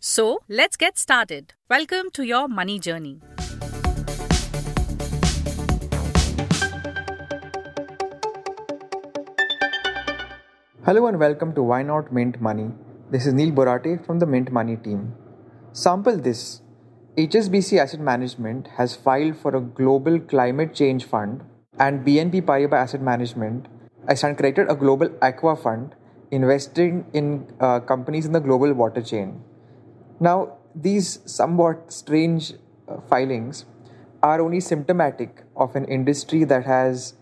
So let's get started. Welcome to your money journey. Hello and welcome to Why Not Mint Money. This is Neil Borate from the Mint Money team. Sample this HSBC Asset Management has filed for a global climate change fund, and BNP Paribas Asset Management has created a global aqua fund investing in uh, companies in the global water chain. Now, these somewhat strange uh, filings are only symptomatic of an industry that has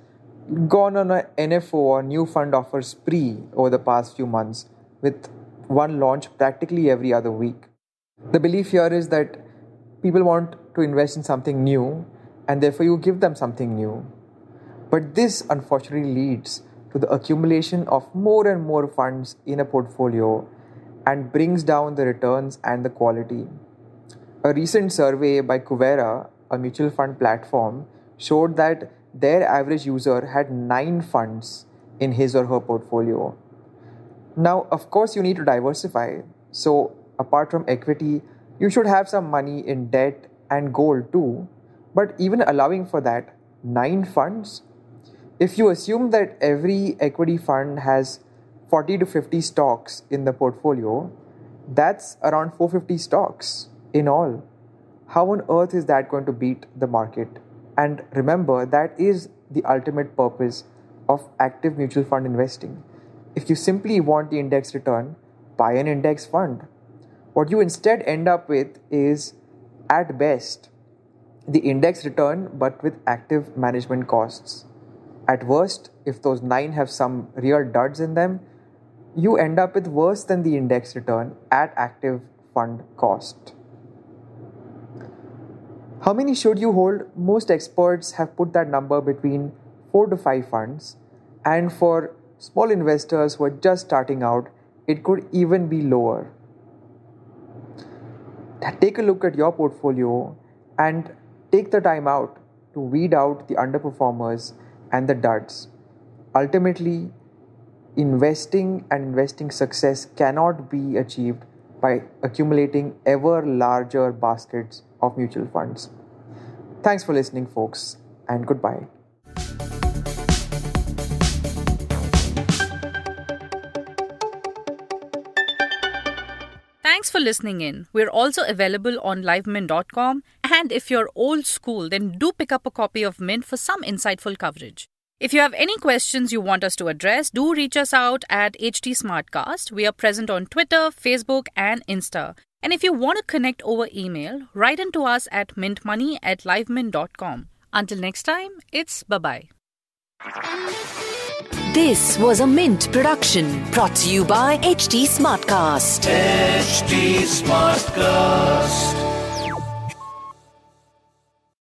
gone on a NFO or new fund offer spree over the past few months with one launch practically every other week. The belief here is that people want to invest in something new and therefore you give them something new. But this unfortunately leads to the accumulation of more and more funds in a portfolio and brings down the returns and the quality. A recent survey by Kuvera, a mutual fund platform, showed that their average user had nine funds in his or her portfolio. Now, of course, you need to diversify. So, apart from equity, you should have some money in debt and gold too. But even allowing for that, nine funds? If you assume that every equity fund has 40 to 50 stocks in the portfolio, that's around 450 stocks in all. How on earth is that going to beat the market? And remember, that is the ultimate purpose of active mutual fund investing. If you simply want the index return, buy an index fund. What you instead end up with is, at best, the index return but with active management costs. At worst, if those nine have some real duds in them, you end up with worse than the index return at active fund cost. How many should you hold? Most experts have put that number between 4 to 5 funds, and for small investors who are just starting out, it could even be lower. Take a look at your portfolio and take the time out to weed out the underperformers and the duds. Ultimately, investing and investing success cannot be achieved by accumulating ever larger baskets of mutual funds. Thanks for listening, folks, and goodbye. Thanks for listening in. We're also available on livemint.com. And if you're old school, then do pick up a copy of Mint for some insightful coverage. If you have any questions you want us to address, do reach us out at HT Smartcast. We are present on Twitter, Facebook, and Insta. And if you want to connect over email, write into us at mintmoney at livemint.com. Until next time, it's bye bye. This was a Mint production brought to you by HT Smartcast. HT Smartcast.